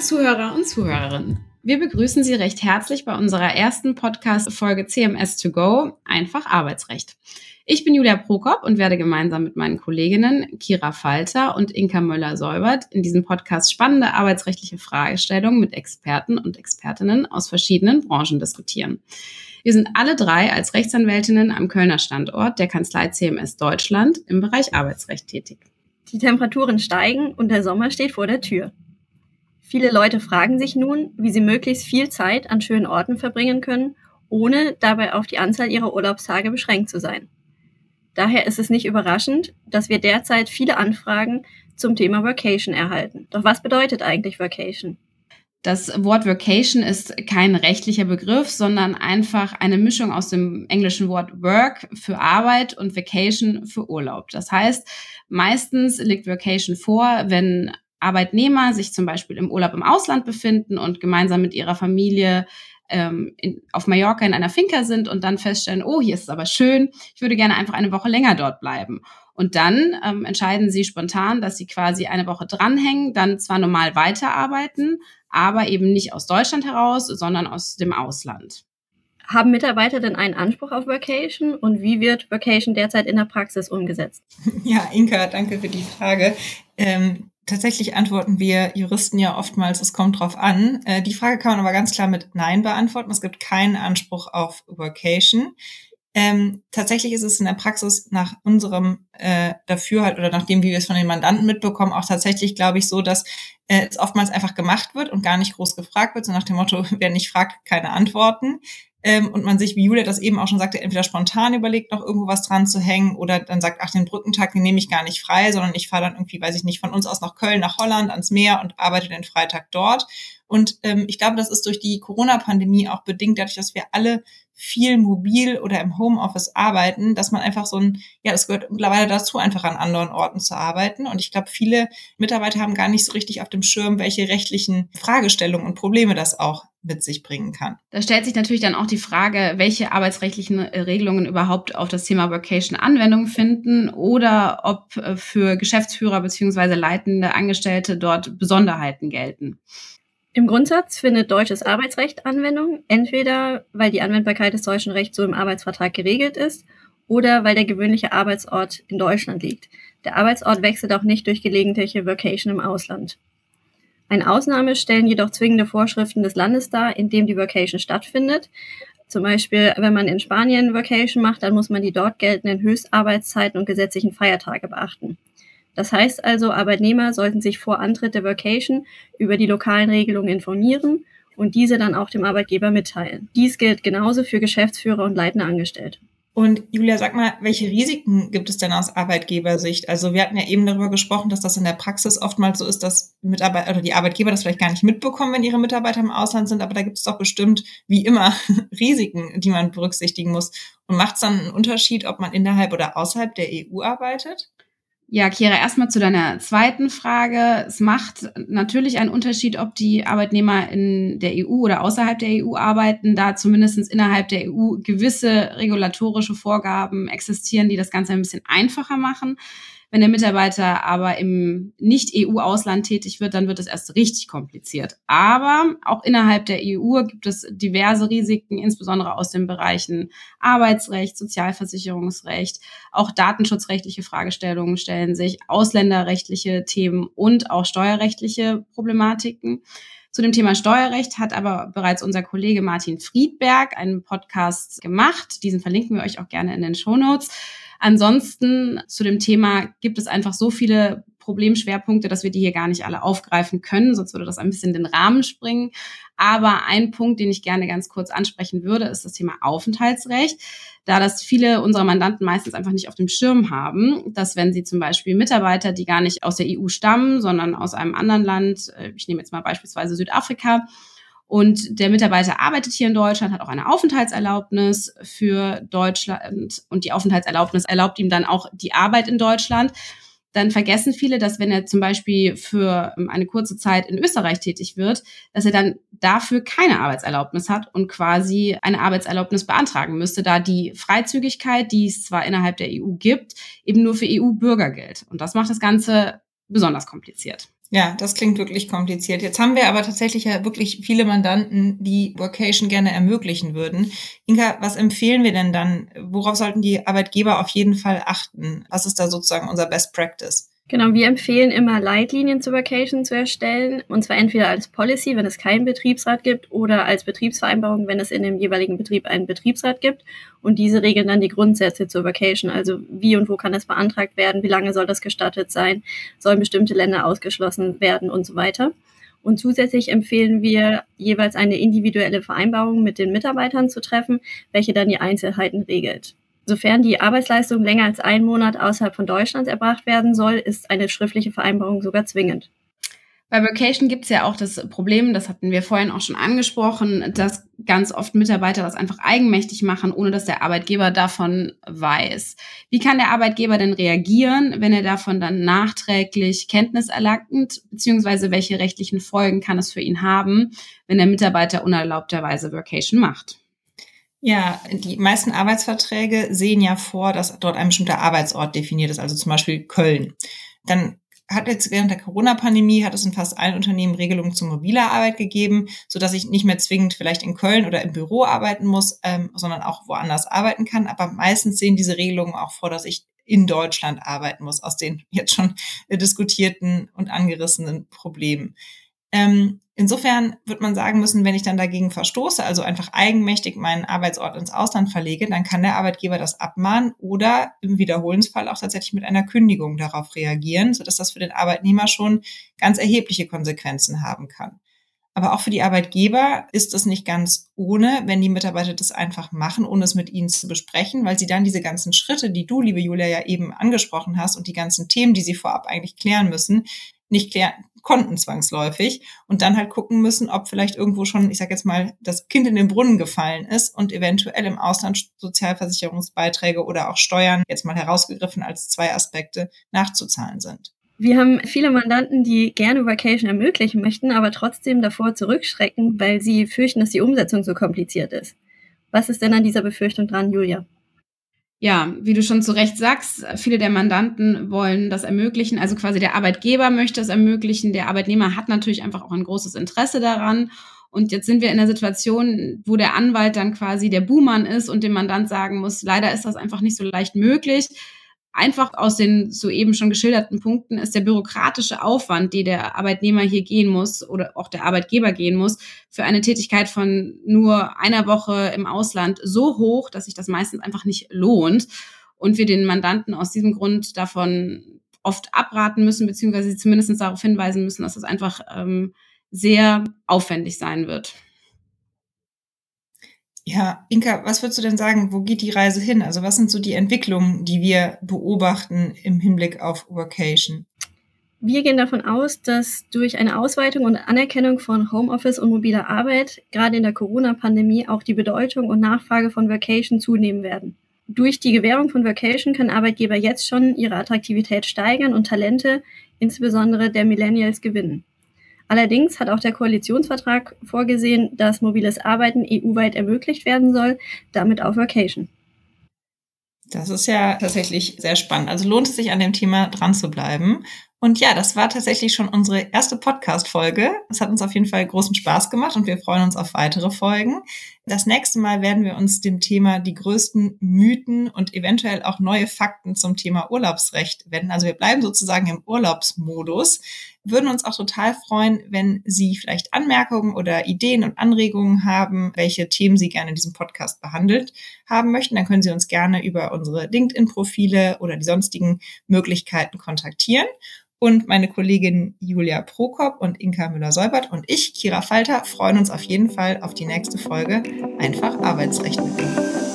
Zuhörer und Zuhörerinnen. Wir begrüßen Sie recht herzlich bei unserer ersten Podcast-Folge CMS 2 Go, einfach Arbeitsrecht. Ich bin Julia Prokop und werde gemeinsam mit meinen Kolleginnen Kira Falter und Inka Möller-Säubert in diesem Podcast spannende arbeitsrechtliche Fragestellungen mit Experten und Expertinnen aus verschiedenen Branchen diskutieren. Wir sind alle drei als Rechtsanwältinnen am Kölner Standort der Kanzlei CMS Deutschland im Bereich Arbeitsrecht tätig. Die Temperaturen steigen und der Sommer steht vor der Tür. Viele Leute fragen sich nun, wie sie möglichst viel Zeit an schönen Orten verbringen können, ohne dabei auf die Anzahl ihrer Urlaubstage beschränkt zu sein. Daher ist es nicht überraschend, dass wir derzeit viele Anfragen zum Thema Vacation erhalten. Doch was bedeutet eigentlich Vacation? Das Wort Vacation ist kein rechtlicher Begriff, sondern einfach eine Mischung aus dem englischen Wort Work für Arbeit und Vacation für Urlaub. Das heißt, meistens liegt Vacation vor, wenn Arbeitnehmer sich zum Beispiel im Urlaub im Ausland befinden und gemeinsam mit ihrer Familie ähm, in, auf Mallorca in einer Finca sind und dann feststellen, oh, hier ist es aber schön, ich würde gerne einfach eine Woche länger dort bleiben. Und dann ähm, entscheiden sie spontan, dass sie quasi eine Woche dranhängen, dann zwar normal weiterarbeiten, aber eben nicht aus Deutschland heraus, sondern aus dem Ausland. Haben Mitarbeiter denn einen Anspruch auf Vacation und wie wird Vacation derzeit in der Praxis umgesetzt? Ja, Inka, danke für die Frage. Ähm, tatsächlich antworten wir Juristen ja oftmals, es kommt drauf an. Äh, die Frage kann man aber ganz klar mit Nein beantworten. Es gibt keinen Anspruch auf Workation. Ähm, tatsächlich ist es in der Praxis nach unserem äh, Dafürhalt oder nachdem, wie wir es von den Mandanten mitbekommen, auch tatsächlich, glaube ich, so, dass äh, es oftmals einfach gemacht wird und gar nicht groß gefragt wird, so nach dem Motto, wer nicht fragt, keine Antworten ähm, und man sich, wie Julia das eben auch schon sagte, entweder spontan überlegt, noch irgendwo was dran zu hängen oder dann sagt, ach, den Brückentag, den nehme ich gar nicht frei, sondern ich fahre dann irgendwie, weiß ich nicht, von uns aus nach Köln, nach Holland, ans Meer und arbeite den Freitag dort. Und ähm, ich glaube, das ist durch die Corona-Pandemie auch bedingt, dadurch, dass wir alle viel mobil oder im Homeoffice arbeiten, dass man einfach so ein, ja, das gehört mittlerweile dazu, einfach an anderen Orten zu arbeiten. Und ich glaube, viele Mitarbeiter haben gar nicht so richtig auf dem Schirm, welche rechtlichen Fragestellungen und Probleme das auch mit sich bringen kann. Da stellt sich natürlich dann auch die Frage, welche arbeitsrechtlichen äh, Regelungen überhaupt auf das Thema Workation Anwendung finden oder ob äh, für Geschäftsführer beziehungsweise leitende Angestellte dort Besonderheiten gelten. Im Grundsatz findet deutsches Arbeitsrecht Anwendung, entweder weil die Anwendbarkeit des deutschen Rechts so im Arbeitsvertrag geregelt ist oder weil der gewöhnliche Arbeitsort in Deutschland liegt. Der Arbeitsort wechselt auch nicht durch gelegentliche Vacation im Ausland. Eine Ausnahme stellen jedoch zwingende Vorschriften des Landes dar, in dem die Vacation stattfindet. Zum Beispiel, wenn man in Spanien Vacation macht, dann muss man die dort geltenden Höchstarbeitszeiten und gesetzlichen Feiertage beachten. Das heißt also, Arbeitnehmer sollten sich vor Antritt der Vacation über die lokalen Regelungen informieren und diese dann auch dem Arbeitgeber mitteilen. Dies gilt genauso für Geschäftsführer und leitende Angestellte. Und Julia, sag mal, welche Risiken gibt es denn aus Arbeitgebersicht? Also wir hatten ja eben darüber gesprochen, dass das in der Praxis oftmals so ist, dass Mitarbeiter oder die Arbeitgeber das vielleicht gar nicht mitbekommen, wenn ihre Mitarbeiter im Ausland sind, aber da gibt es doch bestimmt, wie immer, Risiken, die man berücksichtigen muss. Und macht es dann einen Unterschied, ob man innerhalb oder außerhalb der EU arbeitet? Ja, Kira, erstmal zu deiner zweiten Frage. Es macht natürlich einen Unterschied, ob die Arbeitnehmer in der EU oder außerhalb der EU arbeiten, da zumindest innerhalb der EU gewisse regulatorische Vorgaben existieren, die das Ganze ein bisschen einfacher machen. Wenn der Mitarbeiter aber im Nicht-EU-Ausland tätig wird, dann wird es erst richtig kompliziert. Aber auch innerhalb der EU gibt es diverse Risiken, insbesondere aus den Bereichen Arbeitsrecht, Sozialversicherungsrecht, auch datenschutzrechtliche Fragestellungen stellen sich, ausländerrechtliche Themen und auch steuerrechtliche Problematiken. Zu dem Thema Steuerrecht hat aber bereits unser Kollege Martin Friedberg einen Podcast gemacht. Diesen verlinken wir euch auch gerne in den Show Notes. Ansonsten zu dem Thema gibt es einfach so viele Problemschwerpunkte, dass wir die hier gar nicht alle aufgreifen können, sonst würde das ein bisschen den Rahmen springen. Aber ein Punkt, den ich gerne ganz kurz ansprechen würde, ist das Thema Aufenthaltsrecht. Da das viele unserer Mandanten meistens einfach nicht auf dem Schirm haben, dass wenn sie zum Beispiel Mitarbeiter, die gar nicht aus der EU stammen, sondern aus einem anderen Land, äh, ich nehme jetzt mal beispielsweise Südafrika, und der Mitarbeiter arbeitet hier in Deutschland, hat auch eine Aufenthaltserlaubnis für Deutschland und die Aufenthaltserlaubnis erlaubt ihm dann auch die Arbeit in Deutschland. Dann vergessen viele, dass wenn er zum Beispiel für ähm, eine kurze Zeit in Österreich tätig wird, dass er dann dafür keine Arbeitserlaubnis hat und quasi eine Arbeitserlaubnis beantragen müsste, da die Freizügigkeit, die es zwar innerhalb der EU gibt, eben nur für EU-Bürger gilt. Und das macht das Ganze besonders kompliziert. Ja, das klingt wirklich kompliziert. Jetzt haben wir aber tatsächlich ja wirklich viele Mandanten, die Workation gerne ermöglichen würden. Inka, was empfehlen wir denn dann? Worauf sollten die Arbeitgeber auf jeden Fall achten? Was ist da sozusagen unser Best Practice? Genau, wir empfehlen immer Leitlinien zur Vacation zu erstellen, und zwar entweder als Policy, wenn es keinen Betriebsrat gibt, oder als Betriebsvereinbarung, wenn es in dem jeweiligen Betrieb einen Betriebsrat gibt. Und diese regeln dann die Grundsätze zur Vacation, also wie und wo kann es beantragt werden, wie lange soll das gestattet sein, sollen bestimmte Länder ausgeschlossen werden und so weiter. Und zusätzlich empfehlen wir jeweils eine individuelle Vereinbarung mit den Mitarbeitern zu treffen, welche dann die Einzelheiten regelt. Sofern die Arbeitsleistung länger als einen Monat außerhalb von Deutschland erbracht werden soll, ist eine schriftliche Vereinbarung sogar zwingend. Bei Vacation gibt es ja auch das Problem, das hatten wir vorhin auch schon angesprochen, dass ganz oft Mitarbeiter das einfach eigenmächtig machen, ohne dass der Arbeitgeber davon weiß. Wie kann der Arbeitgeber denn reagieren, wenn er davon dann nachträglich Kenntnis erlangt, beziehungsweise welche rechtlichen Folgen kann es für ihn haben, wenn der Mitarbeiter unerlaubterweise Vacation macht? Ja, die meisten Arbeitsverträge sehen ja vor, dass dort ein bestimmter Arbeitsort definiert ist, also zum Beispiel Köln. Dann hat jetzt während der Corona-Pandemie hat es in fast allen Unternehmen Regelungen zu mobiler Arbeit gegeben, so dass ich nicht mehr zwingend vielleicht in Köln oder im Büro arbeiten muss, ähm, sondern auch woanders arbeiten kann. Aber meistens sehen diese Regelungen auch vor, dass ich in Deutschland arbeiten muss, aus den jetzt schon diskutierten und angerissenen Problemen. Ähm, insofern wird man sagen müssen, wenn ich dann dagegen verstoße, also einfach eigenmächtig meinen Arbeitsort ins Ausland verlege, dann kann der Arbeitgeber das abmahnen oder im Wiederholensfall auch tatsächlich mit einer Kündigung darauf reagieren, sodass das für den Arbeitnehmer schon ganz erhebliche Konsequenzen haben kann. Aber auch für die Arbeitgeber ist es nicht ganz ohne, wenn die Mitarbeiter das einfach machen, ohne es mit ihnen zu besprechen, weil sie dann diese ganzen Schritte, die du, liebe Julia, ja eben angesprochen hast und die ganzen Themen, die sie vorab eigentlich klären müssen, nicht klären konnten zwangsläufig und dann halt gucken müssen, ob vielleicht irgendwo schon, ich sage jetzt mal, das Kind in den Brunnen gefallen ist und eventuell im Ausland Sozialversicherungsbeiträge oder auch Steuern, jetzt mal herausgegriffen als zwei Aspekte, nachzuzahlen sind. Wir haben viele Mandanten, die gerne Vacation ermöglichen möchten, aber trotzdem davor zurückschrecken, weil sie fürchten, dass die Umsetzung so kompliziert ist. Was ist denn an dieser Befürchtung dran, Julia? Ja, wie du schon zu Recht sagst, viele der Mandanten wollen das ermöglichen. Also quasi der Arbeitgeber möchte es ermöglichen. Der Arbeitnehmer hat natürlich einfach auch ein großes Interesse daran. Und jetzt sind wir in der Situation, wo der Anwalt dann quasi der Buhmann ist und dem Mandant sagen muss, leider ist das einfach nicht so leicht möglich. Einfach aus den soeben schon geschilderten Punkten ist der bürokratische Aufwand, den der Arbeitnehmer hier gehen muss oder auch der Arbeitgeber gehen muss, für eine Tätigkeit von nur einer Woche im Ausland so hoch, dass sich das meistens einfach nicht lohnt und wir den Mandanten aus diesem Grund davon oft abraten müssen, beziehungsweise zumindest darauf hinweisen müssen, dass das einfach ähm, sehr aufwendig sein wird. Ja, Inka, was würdest du denn sagen, wo geht die Reise hin? Also was sind so die Entwicklungen, die wir beobachten im Hinblick auf Workation? Wir gehen davon aus, dass durch eine Ausweitung und Anerkennung von Homeoffice und mobiler Arbeit gerade in der Corona-Pandemie auch die Bedeutung und Nachfrage von Vacation zunehmen werden. Durch die Gewährung von Vacation können Arbeitgeber jetzt schon ihre Attraktivität steigern und Talente, insbesondere der Millennials, gewinnen. Allerdings hat auch der Koalitionsvertrag vorgesehen, dass mobiles Arbeiten EU-weit ermöglicht werden soll, damit auf Vacation. Das ist ja tatsächlich sehr spannend. Also lohnt es sich an dem Thema dran zu bleiben. Und ja, das war tatsächlich schon unsere erste Podcast-Folge. Es hat uns auf jeden Fall großen Spaß gemacht und wir freuen uns auf weitere Folgen. Das nächste Mal werden wir uns dem Thema die größten Mythen und eventuell auch neue Fakten zum Thema Urlaubsrecht wenden. Also wir bleiben sozusagen im Urlaubsmodus. Würden uns auch total freuen, wenn Sie vielleicht Anmerkungen oder Ideen und Anregungen haben, welche Themen Sie gerne in diesem Podcast behandelt haben möchten. Dann können Sie uns gerne über unsere LinkedIn-Profile oder die sonstigen Möglichkeiten kontaktieren. Und meine Kollegin Julia Prokop und Inka Müller-Säubert und ich, Kira Falter, freuen uns auf jeden Fall auf die nächste Folge Einfach Arbeitsrecht mit.